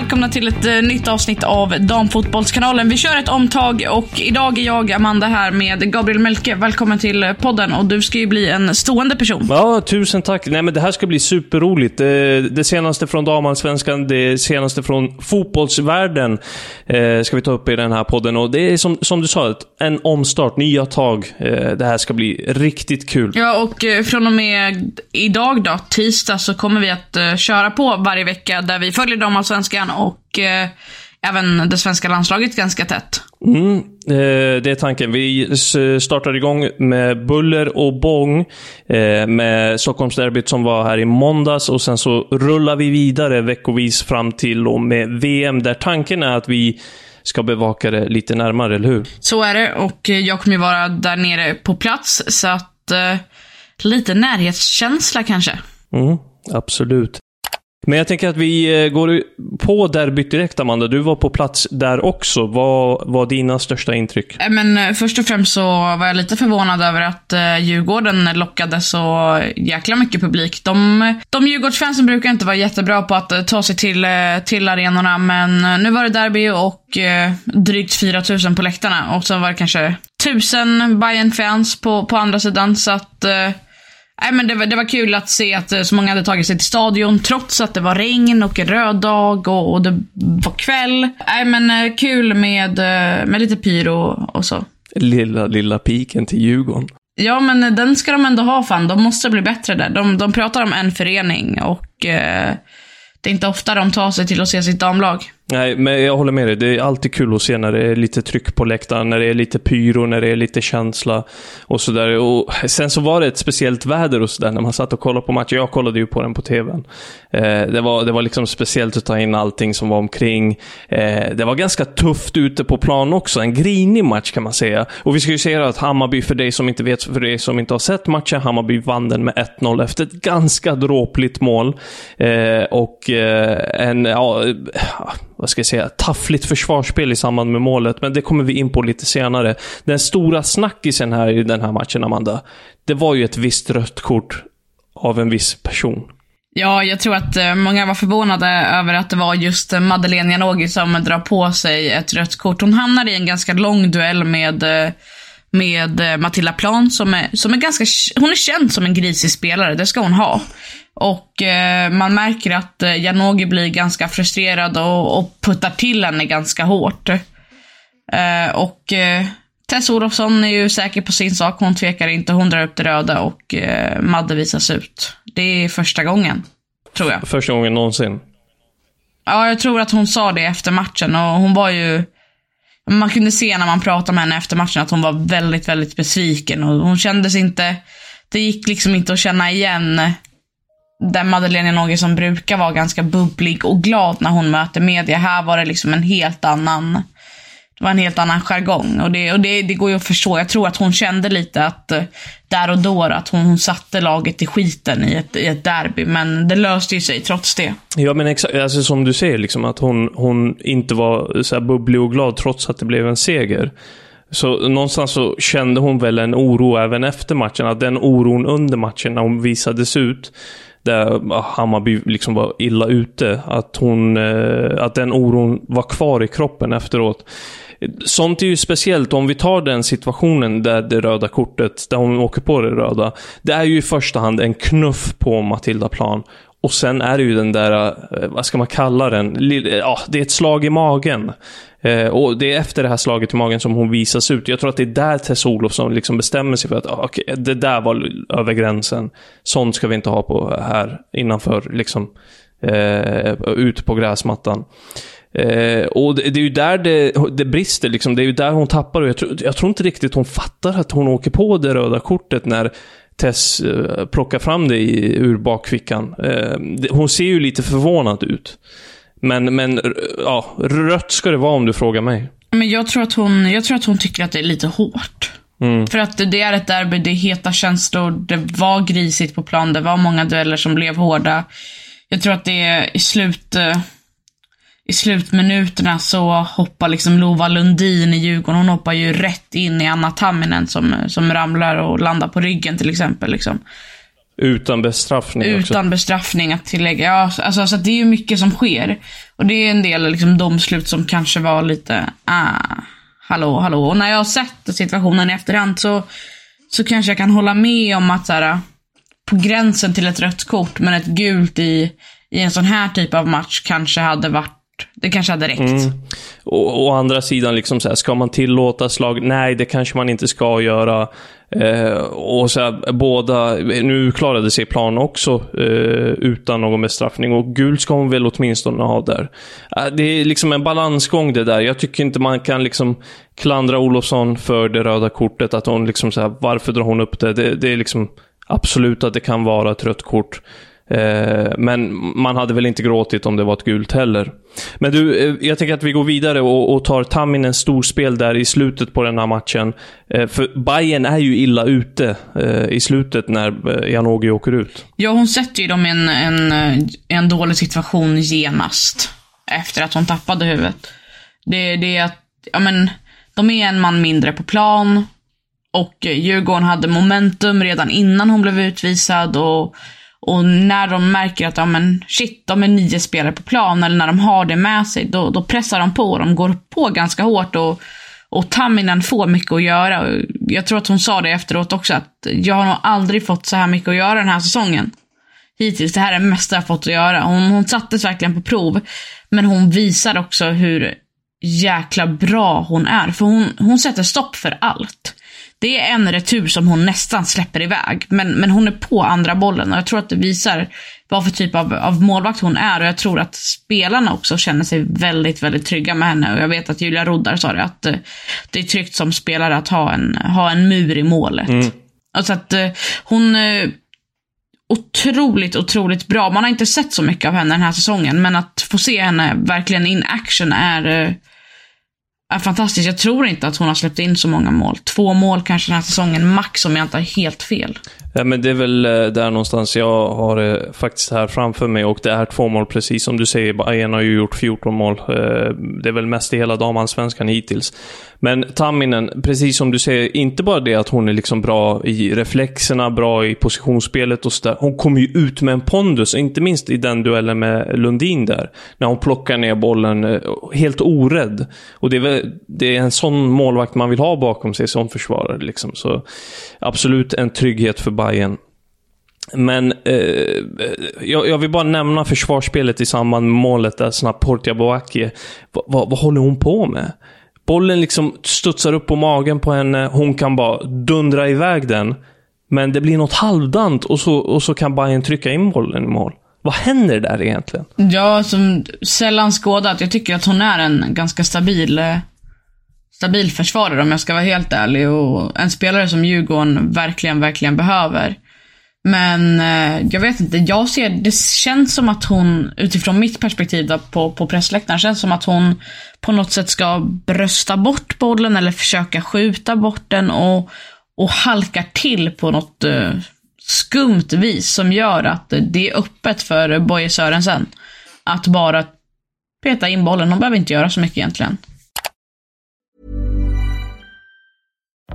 Välkomna till ett eh, nytt avsnitt av Damfotbollskanalen. Vi kör ett omtag och idag är jag, Amanda, här med Gabriel Melke. Välkommen till eh, podden och du ska ju bli en stående person. Ja, tusen tack. Nej, men det här ska bli superroligt. Det, det senaste från damallsvenskan, det senaste från fotbollsvärlden eh, ska vi ta upp i den här podden. Och det är som, som du sa, en omstart, nya tag. Eh, det här ska bli riktigt kul. Ja, och eh, från och med idag då, tisdag, så kommer vi att eh, köra på varje vecka där vi följer damallsvenskan och eh, även det svenska landslaget ganska tätt. Mm, eh, det är tanken. Vi startar igång med buller och bång eh, med Stockholmsderbyt som var här i måndags och sen så rullar vi vidare veckovis fram till och med VM där tanken är att vi ska bevaka det lite närmare, eller hur? Så är det och jag kommer ju vara där nere på plats så att eh, lite närhetskänsla kanske. Mm, absolut. Men jag tänker att vi eh, går på derbyt direkt, Amanda. Du var på plats där också. Vad var dina största intryck? Eh, men eh, först och främst så var jag lite förvånad över att Djurgården lockade så jäkla mycket publik. De, de Djurgårdsfansen brukar inte vara jättebra på att ta sig till, till arenorna, men nu var det derby och drygt 4000 på läktarna. Och så var det kanske 1000 bayern fans på, på andra sidan, så att Nej, men det, var, det var kul att se att eh, så många hade tagit sig till stadion trots att det var regn och en röd dag och, och det var kväll. Nej, men eh, kul med, eh, med lite pyro och så. Lilla, lilla piken till Djurgården. Ja, men den ska de ändå ha fan. De måste bli bättre där. De, de pratar om en förening och eh, det är inte ofta de tar sig till att se sitt damlag. Nej, men jag håller med dig. Det är alltid kul att se när det är lite tryck på läktaren, när det är lite pyro, när det är lite känsla och sådär. Och sen så var det ett speciellt väder och sådär när man satt och kollade på matchen. Jag kollade ju på den på tvn. Eh, det, var, det var liksom speciellt att ta in allting som var omkring. Eh, det var ganska tufft ute på plan också. En grinig match kan man säga. Och vi ska ju säga att Hammarby, för dig som inte vet, för dig som inte har sett matchen, Hammarby vann den med 1-0 efter ett ganska dråpligt mål. Eh, och eh, en, ja, eh, vad ska jag säga, taffligt försvarsspel i samband med målet, men det kommer vi in på lite senare. Den stora snackisen här i den här matchen, Amanda, det var ju ett visst rött kort av en viss person. Ja, jag tror att eh, många var förvånade över att det var just eh, Madeleine Janogy som drar på sig ett rött kort. Hon hamnar i en ganska lång duell med, eh, med Matilda Plan som är, som är ganska, hon är känd som en grisig spelare, det ska hon ha. Och eh, man märker att Janogy blir ganska frustrerad och, och puttar till henne ganska hårt. Eh, och eh, Tess Olofsson är ju säker på sin sak, hon tvekar inte, hon drar upp det röda och eh, Madde visas ut. Det är första gången, tror jag. Första gången någonsin. Ja, jag tror att hon sa det efter matchen och hon var ju... Man kunde se när man pratade med henne efter matchen att hon var väldigt, väldigt besviken och hon kändes inte... Det gick liksom inte att känna igen den Madeleine Janogy som brukar vara ganska bubblig och glad när hon möter media. Här var det liksom en helt annan... Det var en helt annan jargong och, det, och det, det går ju att förstå. Jag tror att hon kände lite att eh, där och då att hon, hon satte laget i skiten i ett, i ett derby, men det löste ju sig trots det. Ja, men exakt. Alltså som du säger, liksom, att hon, hon inte var så här bubblig och glad trots att det blev en seger. Så någonstans så kände hon väl en oro även efter matchen. Att den oron under matchen, när hon visades ut, där ah, Hammarby liksom var illa ute. Att, hon, eh, att den oron var kvar i kroppen efteråt. Sånt är ju speciellt. Om vi tar den situationen där det röda kortet, där hon åker på det röda. Det är ju i första hand en knuff på Matilda Plan. Och sen är det ju den där, eh, vad ska man kalla den? Eh, ja, det är ett slag i magen. Eh, och det är efter det här slaget i magen som hon visas ut. Jag tror att det är där Tess Olofsson liksom bestämmer sig för att ah, okay, det där var över gränsen. Sånt ska vi inte ha på här innanför, liksom, eh, ute på gräsmattan. Eh, och det, det, är ju där det, det brister, liksom. det är ju där hon tappar. Och jag, tror, jag tror inte riktigt hon fattar att hon åker på det röda kortet när Tess eh, plockar fram det i, ur bakfickan. Eh, hon ser ju lite förvånad ut. Men, men ja, rött ska det vara om du frågar mig. Men jag tror att hon, jag tror att hon tycker att det är lite hårt. Mm. För att det är ett derby, det är heta känslor, det var grisigt på plan, det var många dueller som blev hårda. Jag tror att det är i slut... Eh, I slutminuterna så hoppar liksom Lova Lundin i Djurgården, hon hoppar ju rätt in i Anna Tamminen som, som ramlar och landar på ryggen till exempel. Liksom. Utan bestraffning Utan också. bestraffning att tillägga. Ja, alltså, alltså, det är ju mycket som sker. Och det är en del liksom, domslut som kanske var lite, ah, hallå, hallå. Och när jag har sett situationen i efterhand så, så kanske jag kan hålla med om att så här, på gränsen till ett rött kort, men ett gult i, i en sån här typ av match kanske hade varit det kanske hade räckt. Mm. Och, å andra sidan, liksom så här, ska man tillåta slag? Nej, det kanske man inte ska göra. Eh, och så här, båda, nu klarade sig plan också eh, utan någon bestraffning och gult ska hon väl åtminstone ha där. Eh, det är liksom en balansgång det där. Jag tycker inte man kan liksom klandra Olofsson för det röda kortet. Att hon liksom så här, varför drar hon upp det? Det, det är liksom absolut att det kan vara ett rött kort. Eh, men man hade väl inte gråtit om det var ett gult heller. Men du, eh, jag tänker att vi går vidare och, och tar Tamminens storspel där i slutet på den här matchen. Eh, för Bayern är ju illa ute eh, i slutet när eh, Janogy åker ut. Ja, hon sätter ju dem i en, en, eh, en dålig situation genast. Efter att hon tappade huvudet. Det, det är att, ja men, de är en man mindre på plan. Och Djurgården hade momentum redan innan hon blev utvisad och och när de märker att, ja men shit, de är nio spelare på plan, eller när de har det med sig, då, då pressar de på. De går på ganska hårt och, och Tamminen får mycket att göra. Jag tror att hon sa det efteråt också, att jag har nog aldrig fått så här mycket att göra den här säsongen. Hittills, det här är det mesta jag fått att göra. Hon, hon sattes verkligen på prov. Men hon visar också hur jäkla bra hon är. För hon, hon sätter stopp för allt. Det är en retur som hon nästan släpper iväg. Men, men hon är på andra bollen och jag tror att det visar vad för typ av, av målvakt hon är. Och jag tror att spelarna också känner sig väldigt, väldigt trygga med henne. Och jag vet att Julia Roddar sa det, att uh, det är tryggt som spelare att ha en, ha en mur i målet. Mm. Alltså att uh, hon uh, otroligt, otroligt bra. Man har inte sett så mycket av henne den här säsongen, men att få se henne verkligen in action är är fantastiskt. Jag tror inte att hon har släppt in så många mål. Två mål kanske den här säsongen, max om jag inte har helt fel. Ja, men det är väl eh, där någonstans jag har det faktiskt här framför mig och det är två mål precis som du säger. Bayern har ju gjort 14 mål. Eh, det är väl mest i hela damallsvenskan hittills. Men Tamminen, precis som du säger, inte bara det att hon är liksom bra i reflexerna, bra i positionsspelet och sådär. Hon kommer ju ut med en pondus, inte minst i den duellen med Lundin där. När hon plockar ner bollen eh, helt orädd. Och det är, väl, det är en sån målvakt man vill ha bakom sig som försvarare. Liksom. Så absolut en trygghet för Bayern. Men eh, jag, jag, vill bara nämna försvarsspelet i samband med målet där snabbt Portia Boakie. Va, va, vad håller hon på med? Bollen liksom studsar upp på magen på henne. Eh, hon kan bara dundra iväg den. Men det blir något halvdant och så, och så kan Bayern trycka in bollen i mål. Vad händer där egentligen? Ja, som sällan skådat. Jag tycker att hon är en ganska stabil, eh, stabil försvarare om jag ska vara helt ärlig. Och en spelare som Djurgården verkligen, verkligen behöver. Men eh, jag vet inte, jag ser, det känns som att hon, utifrån mitt perspektiv då, på, på pressläktaren, känns som att hon på något sätt ska brösta bort bollen eller försöka skjuta bort den och, och halkar till på något eh, skumt vis som gör att det är öppet för Boje Sörensen att bara peta in bollen. Hon behöver inte göra så mycket egentligen.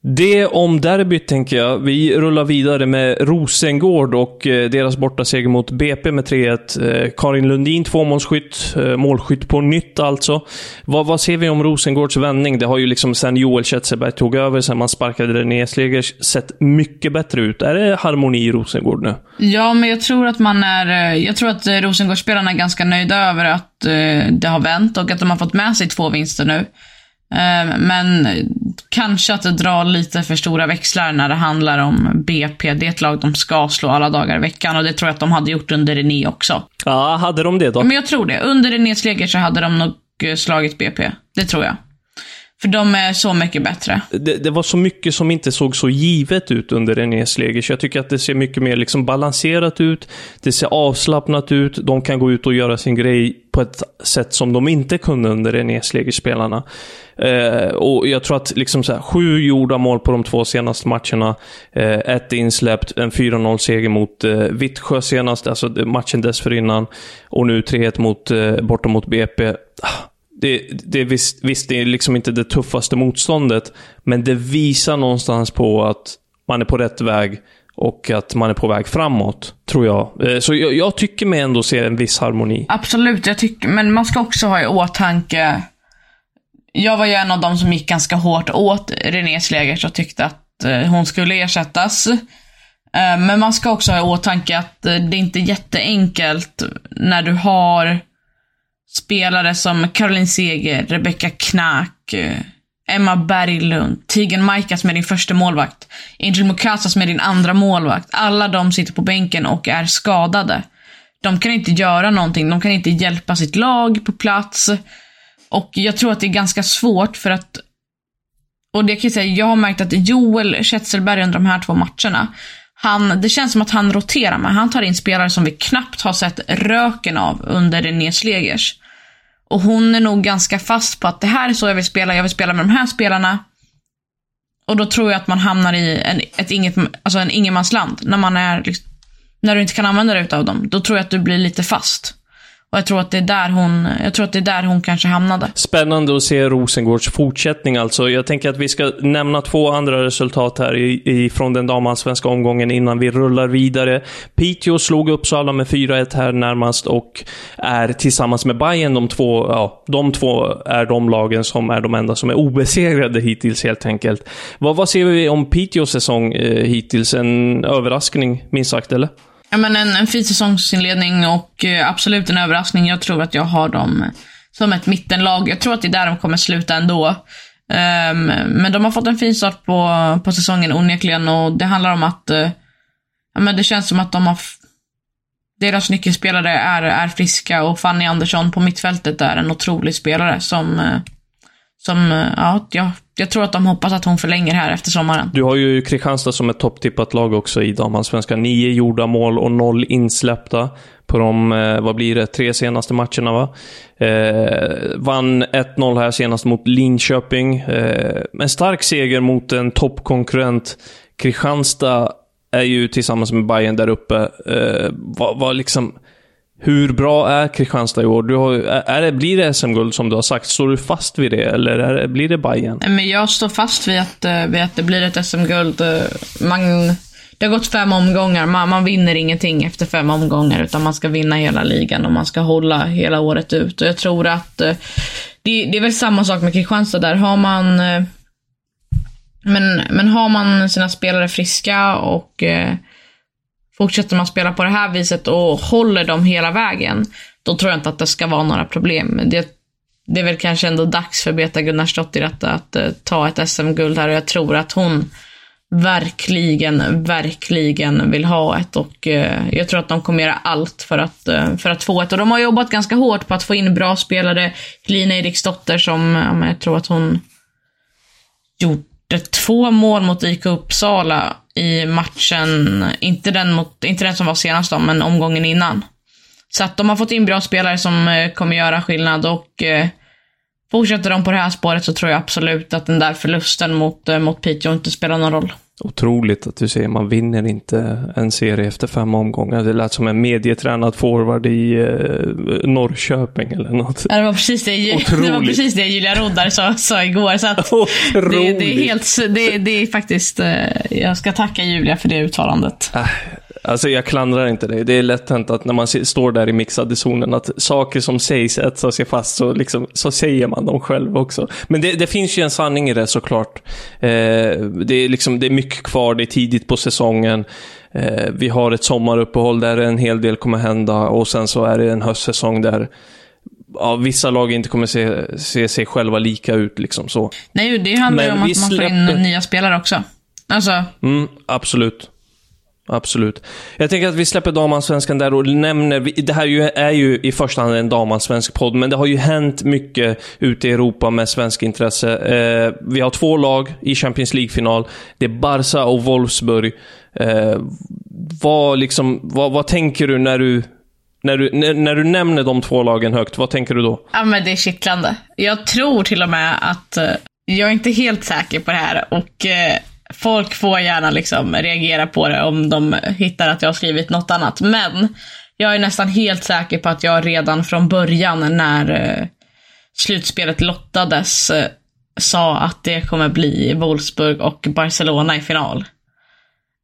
Det om derbyt tänker jag. Vi rullar vidare med Rosengård och eh, deras bortaseger mot BP med 3-1. Eh, Karin Lundin tvåmålsskytt, eh, målskytt på nytt alltså. Vad, vad ser vi om Rosengårds vändning? Det har ju liksom sen Joel Kjetzeberg tog över, sen man sparkade René Slegers, sett mycket bättre ut. Är det harmoni i Rosengård nu? Ja, men jag tror att man är... Jag tror att Rosengårdsspelarna är ganska nöjda över att det har vänt och att de har fått med sig två vinster nu. Men kanske att det drar lite för stora växlar när det handlar om BP. Det är ett lag de ska slå alla dagar i veckan och det tror jag att de hade gjort under René också. Ja, hade de det då? Men jag tror det. Under Renés läger så hade de nog eh, slagit BP. Det tror jag. För de är så mycket bättre. Det, det, var så mycket som inte såg så givet ut under Renés läger, så jag tycker att det ser mycket mer liksom balanserat ut. Det ser avslappnat ut. De kan gå ut och göra sin grej på ett sätt som de inte kunde under Renés läger-spelarna. Eh, och jag tror att liksom så här, sju gjorda mål på de två senaste matcherna. Eh, ett insläppt, en 4-0 seger mot eh, Vittsjö senast, alltså matchen dessförinnan. Och nu 3-1 mot, eh, borta mot BP. Ah, det, det, visst, visst, det är liksom inte det tuffaste motståndet, men det visar någonstans på att man är på rätt väg och att man är på väg framåt, tror jag. Eh, så jag, jag tycker mig ändå se en viss harmoni. Absolut, jag tycker, men man ska också ha i åtanke jag var ju en av dem som gick ganska hårt åt Renés Slegers och tyckte att eh, hon skulle ersättas. Eh, men man ska också ha i åtanke att det är inte jätteenkelt när du har spelare som Caroline Seger, Rebecca Knack, eh, Emma Berglund, Tigen som med din första målvakt, Angel Mukasas med din andra målvakt. Alla de sitter på bänken och är skadade. De kan inte göra någonting, de kan inte hjälpa sitt lag på plats. Och jag tror att det är ganska svårt för att och det kan jag säga, jag har märkt att Joel Kjetselberg under de här två matcherna, han, det känns som att han roterar med. Han tar in spelare som vi knappt har sett röken av under René Slegers. Och hon är nog ganska fast på att det här är så jag vill spela, jag vill spela med de här spelarna. Och då tror jag att man hamnar i en, ett inget, alltså en ingenmansland. När man är, liksom, när du inte kan använda dig av dem. Då tror jag att du blir lite fast. Och jag tror att det är där hon, jag tror att det är där hon kanske hamnade. Spännande att se Rosengårds fortsättning alltså. Jag tänker att vi ska nämna två andra resultat här i, i, från den damallsvenska omgången innan vi rullar vidare. Piteå slog Uppsala med 4-1 här närmast och är tillsammans med Bayern de två, ja, de två är de lagen som är de enda som är obesegrade hittills helt enkelt. Vad, vad ser vi om Piteås säsong eh, hittills? En överraskning, minst sagt, eller? Ja, men en, en fin säsongsinledning och eh, absolut en överraskning. Jag tror att jag har dem eh, som ett mittenlag. Jag tror att det är där de kommer sluta ändå. Um, men de har fått en fin start på, på säsongen onekligen och det handlar om att uh, ja, men det känns som att de har deras nyckelspelare är, är friska och Fanny Andersson på mittfältet är en otrolig spelare som, uh, som uh, ja, jag jag tror att de hoppas att hon förlänger här efter sommaren. Du har ju Kristianstad som ett topptippat lag också i damallsvenskan. Nio gjorda mål och noll insläppta på de, eh, vad blir det, tre senaste matcherna va? Eh, vann 1-0 här senast mot Linköping. Eh, en stark seger mot en toppkonkurrent. Kristianstad är ju tillsammans med Bayern där uppe. Eh, vad, vad liksom hur bra är Kristianstad i år? Du har, är det, blir det SM-guld som du har sagt? Står du fast vid det eller är det, blir det Bayern? Men jag står fast vid att, eh, vid att det blir ett SM-guld. Eh, man, det har gått fem omgångar. Man, man vinner ingenting efter fem omgångar utan man ska vinna hela ligan och man ska hålla hela året ut. Och jag tror att eh, det, det är väl samma sak med Kristianstad där. Har man Men, men har man sina spelare friska och eh, fortsätter man spela på det här viset och håller dem hela vägen, då tror jag inte att det ska vara några problem. Det, det är väl kanske ändå dags för Beta Gunnarsdottir att, att, att ta ett SM-guld här och jag tror att hon verkligen, verkligen vill ha ett och eh, jag tror att de kommer göra allt för att, eh, för att få ett. Och de har jobbat ganska hårt på att få in bra spelare. Lina Eriksdotter som, ja, jag tror att hon gjorde två mål mot IK Uppsala i matchen, inte den, mot, inte den som var senast då, men omgången innan. Så att de har fått in bra spelare som eh, kommer göra skillnad och eh, Fortsätter de på det här spåret så tror jag absolut att den där förlusten mot, eh, mot Piteå inte spelar någon roll. Otroligt att du säger man vinner inte en serie efter fem omgångar. Det lät som en medietränad forward i eh, Norrköping eller något. Ja, det, var precis det, det var precis det Julia Roddar sa, sa igår. Så det, det, är helt, det, det är faktiskt, eh, jag ska tacka Julia för det uttalandet. Äh, Alltså jag klandrar inte dig. Det är lätt hänt att när man står där i mixade zonen att saker som sägs etsar sig fast så, liksom, så säger man dem själv också. Men det, det finns ju en sanning i det såklart. Eh, det, är liksom, det är mycket kvar, det är tidigt på säsongen. Eh, vi har ett sommaruppehåll där en hel del kommer hända och sen så är det en höstsäsong där ja, vissa lag inte kommer se, se sig själva lika ut. Liksom, så. Nej, det handlar ju om att man får in nya spelare också. Alltså. Mm, absolut. Absolut. Jag tänker att vi släpper damansvenskan där och nämner, det här är ju i första hand en damansvensk podd, men det har ju hänt mycket ute i Europa med svensk intresse. Eh, vi har två lag i Champions League-final. Det är Barca och Wolfsburg. Eh, vad, liksom, vad, vad tänker du när du när du, när, när, du nämner de två lagen högt, vad tänker du då? Ja, men det är kittlande. Jag tror till och med att, eh, jag är inte helt säker på det här och eh, folk får gärna liksom reagera på det om de hittar att jag har skrivit något annat. Men jag är nästan helt säker på att jag redan från början när eh, slutspelet lottades eh, sa att det kommer bli Wolfsburg och Barcelona i final.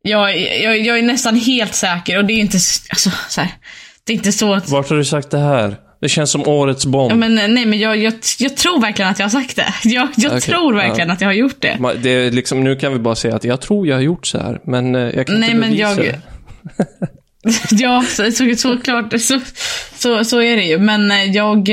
Jag, jag, jag är nästan helt säker och det är inte alltså, så här, det är inte så att... Vart har du sagt det här? Det känns som årets bomb. Ja, men, nej, men jag, jag, jag tror verkligen att jag har sagt det. Jag, jag okay. tror verkligen ja. att jag har gjort det. det är liksom, nu kan vi bara säga att jag tror jag har gjort så här, men eh, jag kan nej, inte bevisa men jag... det. ja, så, så, såklart. Så, så, så är det ju. Men eh, jag...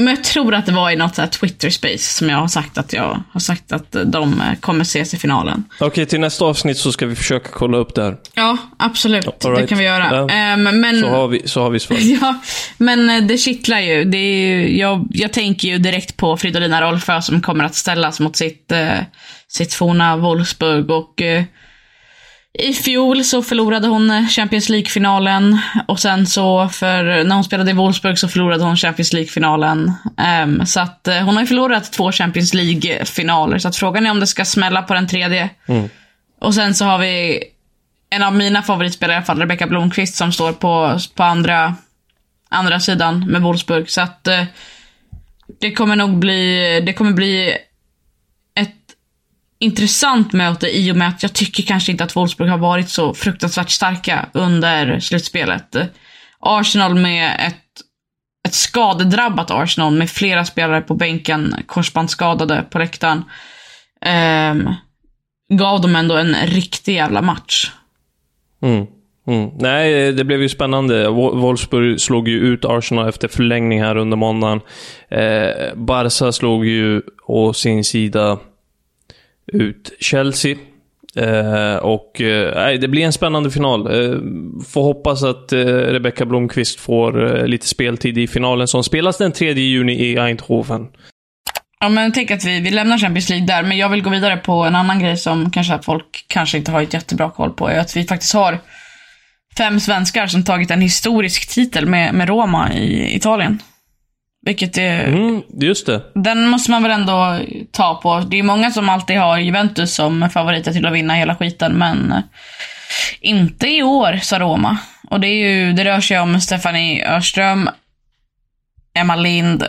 Eh, men jag tror att det var i något så Twitter-space som jag har sagt att jag har sagt att de kommer ses i finalen. Okej, okay, till nästa avsnitt så ska vi försöka kolla upp det här. Ja, absolut. Right. Det kan vi göra. Um, men, så har vi, så har vi svar. ja, men eh, det kittlar ju. Det ju jag, jag tänker ju direkt på Fridolina Rolfö som kommer att ställas mot sitt, uh, sitt forna Wolfsburg och i fjol så förlorade hon Champions League-finalen och sen så för när hon spelade i Wolfsburg så förlorade hon Champions League-finalen. Um, så att uh, hon har ju förlorat två Champions League-finaler så att frågan är om det ska smälla på den tredje. Mm. Och sen så har vi en av mina favoritspelare i alla fall, Rebecca Blomqvist som står på, på andra, andra sidan med Wolfsburg. Så att uh, det kommer nog bli, det kommer bli intressant möte i och med att jag tycker kanske inte att Wolfsburg har varit så fruktansvärt starka under slutspelet. Arsenal med ett, ett skadedrabbat Arsenal med flera spelare på bänken, korsbandsskadade på läktaren. Um, gav dem ändå en riktig jävla match. Mm. Mm. Nej, det blev ju spännande. Wolfsburg slog ju ut Arsenal efter förlängning här under måndagen. Eh, Barca slog ju å sin sida ut Chelsea. Eh, och eh, det blir en spännande final. Eh, får hoppas att eh, Rebecka Blomqvist får eh, lite speltid i finalen som spelas den 3 juni i Eindhoven. Ja, men tänk att vi, vi lämnar Champions League där, men jag vill gå vidare på en annan grej som kanske folk kanske inte har ett jättebra koll på. Är att vi faktiskt har fem svenskar som tagit en historisk titel med, med Roma i Italien. Vilket är... Mm, just det. Den måste man väl ändå ta på. Det är många som alltid har Juventus som favoriter till att vinna hela skiten, men eh, inte i år, sa Roma. Och det, är ju, det rör sig om Stefanie Örström, Emma Lind,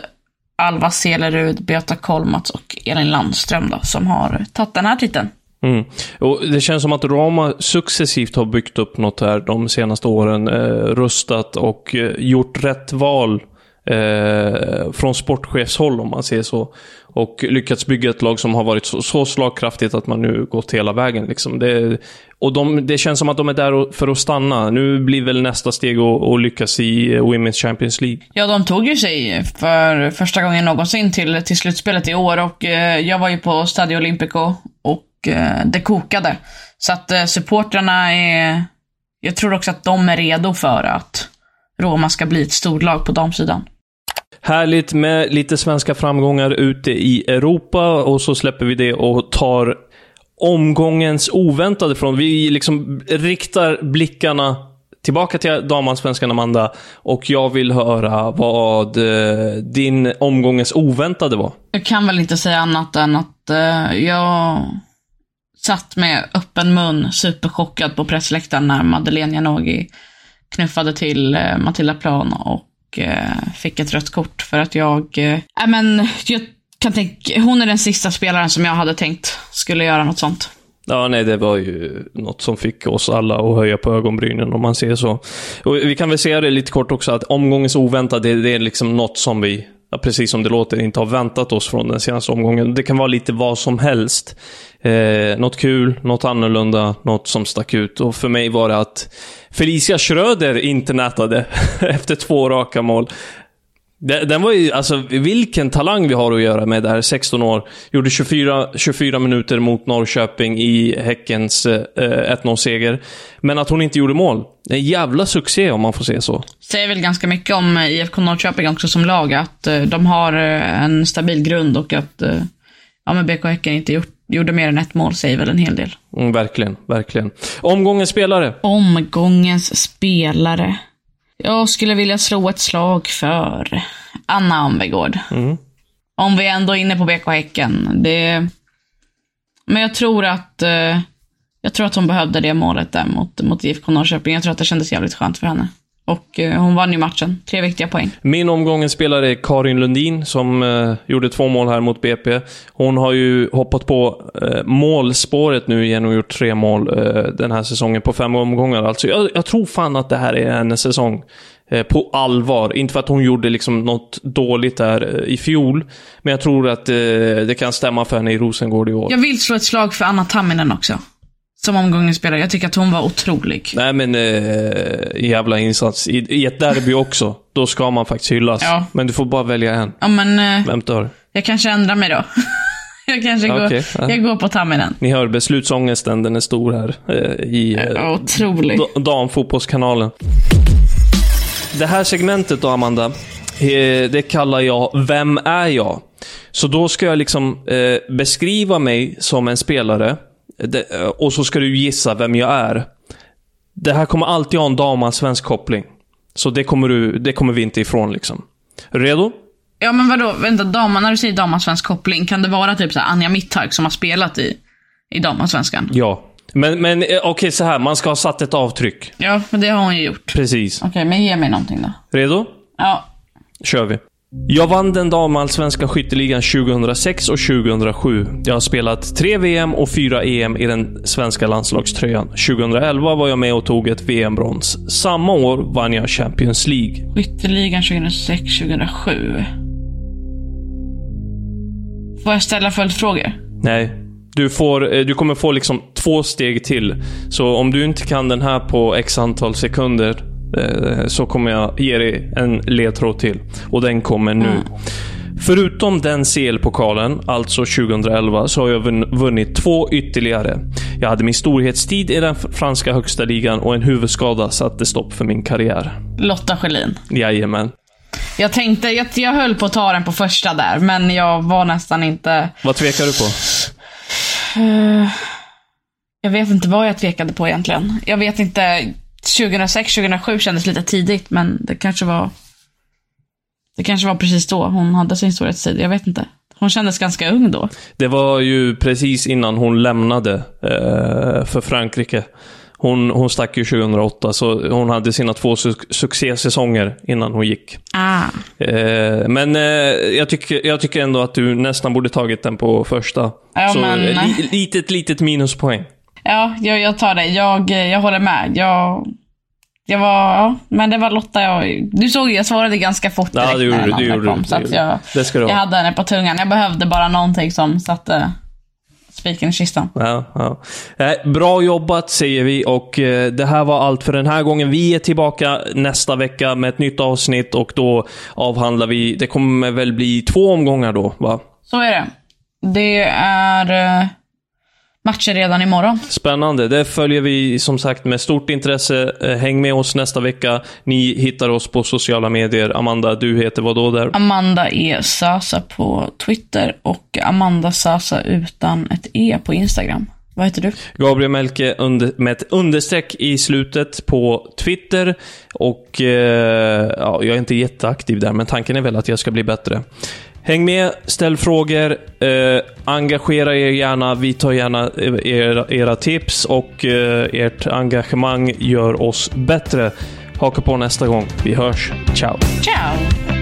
Alva Selerud, Beata Kolmats och Elin Landström då, som har tagit den här titeln. Mm. Och det känns som att Roma successivt har byggt upp något här de senaste åren. Eh, rustat och eh, gjort rätt val Eh, från sportchefshåll om man säger så. Och lyckats bygga ett lag som har varit så, så slagkraftigt att man nu gått hela vägen. Liksom. Det, och de, det känns som att de är där för att stanna. Nu blir väl nästa steg att, att lyckas i eh, Women's Champions League. Ja, de tog ju sig för första gången någonsin till, till slutspelet i år och eh, jag var ju på Stadio Olimpico och eh, det kokade. Så att eh, supportrarna är... Jag tror också att de är redo för att Roma ska bli ett storlag på damsidan. Härligt med lite svenska framgångar ute i Europa och så släpper vi det och tar omgångens oväntade från. Vi liksom riktar blickarna tillbaka till damallsvenskan Amanda och jag vill höra vad eh, din omgångens oväntade var. Jag kan väl inte säga annat än att uh, jag satt med öppen mun, superchockad på pressläktaren när Madeleine Janogy knuffade till eh, Matilda Plan och eh, fick ett rött kort för att jag, eh, äh, men jag kan tänka, hon är den sista spelaren som jag hade tänkt skulle göra något sånt. Ja, nej, det var ju något som fick oss alla att höja på ögonbrynen om man ser så. Och vi kan väl säga det lite kort också att omgångens oväntade, det är liksom något som vi, ja, precis som det låter, inte har väntat oss från den senaste omgången. Det kan vara lite vad som helst. Eh, något kul, något annorlunda, något som stack ut. Och för mig var det att Felicia Schröder inte nätade efter två raka mål. Den var ju, alltså vilken talang vi har att göra med där, 16 år. Gjorde 24, 24 minuter mot Norrköping i Häckens eh, 1-0-seger. Men att hon inte gjorde mål. En jävla succé om man får säga så. Säger väl ganska mycket om eh, IFK Norrköping också som lag, att eh, de har eh, en stabil grund och att eh, ja, men BK Häcken inte gjort, gjorde mer än ett mål säger väl en hel del. Mm, verkligen, verkligen. Omgångens spelare? Omgångens spelare. Jag skulle vilja slå ett slag för Anna Anvegård. Mm. Om vi ändå är inne på BK Häcken. Det... Men jag tror att eh, jag tror att hon behövde det målet där mot, mot IFK Norrköping. Jag tror att det kändes jävligt skönt för henne. Och eh, hon vann ju matchen. Tre viktiga poäng. Min omgångens spelare är Karin Lundin som eh, gjorde två mål här mot BP. Hon har ju hoppat på eh, målspåret nu genom att gjort tre mål eh, den här säsongen på fem omgångar. Alltså, jag, jag tror fan att det här är hennes säsong. Eh, på allvar. Inte för att hon gjorde liksom något dåligt där eh, i fjol. Men jag tror att eh, det kan stämma för henne i Rosengård i år. Jag vill slå ett slag för Anna Tamminen också som omgångens spelare. Jag tycker att hon var otrolig. Nej men, eh, jävla insats. I, I, ett derby också. Då ska man faktiskt hyllas. Ja. Men du får bara välja en. Ja men... Eh, Vem tar? Jag kanske ändrar mig då. jag kanske går, okay, ja. jag går på Tamminen. Ni hör beslutsångesten, den är stor här. Eh, I eh, Otrolig. damfotbollskanalen. Det här segmentet då, Amanda. Eh, det kallar jag Vem är jag? Så då ska jag liksom eh, beskriva mig som en spelare det, eh, och så ska du gissa vem jag är. Det här kommer alltid ha en damallsvensk koppling. Så det kommer, du, det kommer vi inte ifrån liksom. Redo? Ja men vadå, vänta, dama, när du säger damallsvensk koppling, kan det vara typ så Anja Mittark som har spelat i, i damallsvenskan? Ja. Men, men eh, okej, okay, så här, man ska ha satt ett avtryck. Ja, men det har hon ju gjort. Precis. Okej, okay, men ge mig någonting då. Redo? Ja. kör vi. Jag vann den damallsvenska skytteligan 2006 och 2007. Jag har spelat tre VM och fyra EM i den svenska landslagströjan. 2011 var jag med och tog ett VM-brons. Samma år vann jag Champions League. Skytteligan 2006-2007. Får jag ställa följdfrågor? Nej. Du, får, eh, du kommer få liksom två steg till. Så om du inte kan den här på x antal sekunder, så kommer jag ge dig en ledtråd till. Och den kommer nu. Mm. Förutom den CL-pokalen, alltså 2011, så har jag vunnit två ytterligare. Jag hade min storhetstid i den franska högsta ligan och en huvudskada satte stopp för min karriär. Lotta Schelin. Jajamän. Jag tänkte, jag, jag höll på att ta den på första där, men jag var nästan inte... Vad tvekar du på? Uh, jag vet inte vad jag tvekade på egentligen. Jag vet inte. 2006, 2007 kändes lite tidigt, men det kanske var det kanske var precis då hon hade sin storhetstid. Jag vet inte. Hon kändes ganska ung då. Det var ju precis innan hon lämnade eh, för Frankrike. Hon, hon stack ju 2008, så hon hade sina två su succésäsonger innan hon gick. Ah. Eh, men eh, jag, tycker, jag tycker ändå att du nästan borde tagit den på första. Ja, så men... li, litet, litet minuspoäng. Ja, jag, jag tar det. Jag, jag håller med. Jag, Jag var, ja, men det var Lotta jag... Du såg ju, jag svarade ganska fort Ja, direkt det gjorde när det gjorde kom. Så att jag. Det ska du jag ha. hade henne på tungan. Jag behövde bara någonting som satte spiken i kistan. Ja, ja. Eh, Bra jobbat säger vi och eh, det här var allt för den här gången. Vi är tillbaka nästa vecka med ett nytt avsnitt och då avhandlar vi, det kommer väl bli två omgångar då, va? Så är det. Det är eh, matcher redan imorgon. Spännande. Det följer vi som sagt med stort intresse. Eh, Häng med oss nästa vecka. Ni hittar oss på sociala medier. Amanda, du heter vad då där? Amanda E. Sasa på Twitter och Amanda Sasa utan ett E på Instagram. Vad heter du? Gabriel Melke under, med ett understreck i slutet på Twitter. Och eh, ja, jag är inte jätteaktiv där, men tanken är väl att jag ska bli bättre. Häng med, ställ frågor, eh, engagera er gärna. Vi tar gärna eh, era, era tips och eh, ert engagemang gör oss bättre. Haka på nästa gång. Vi hörs. Ciao! Ciao!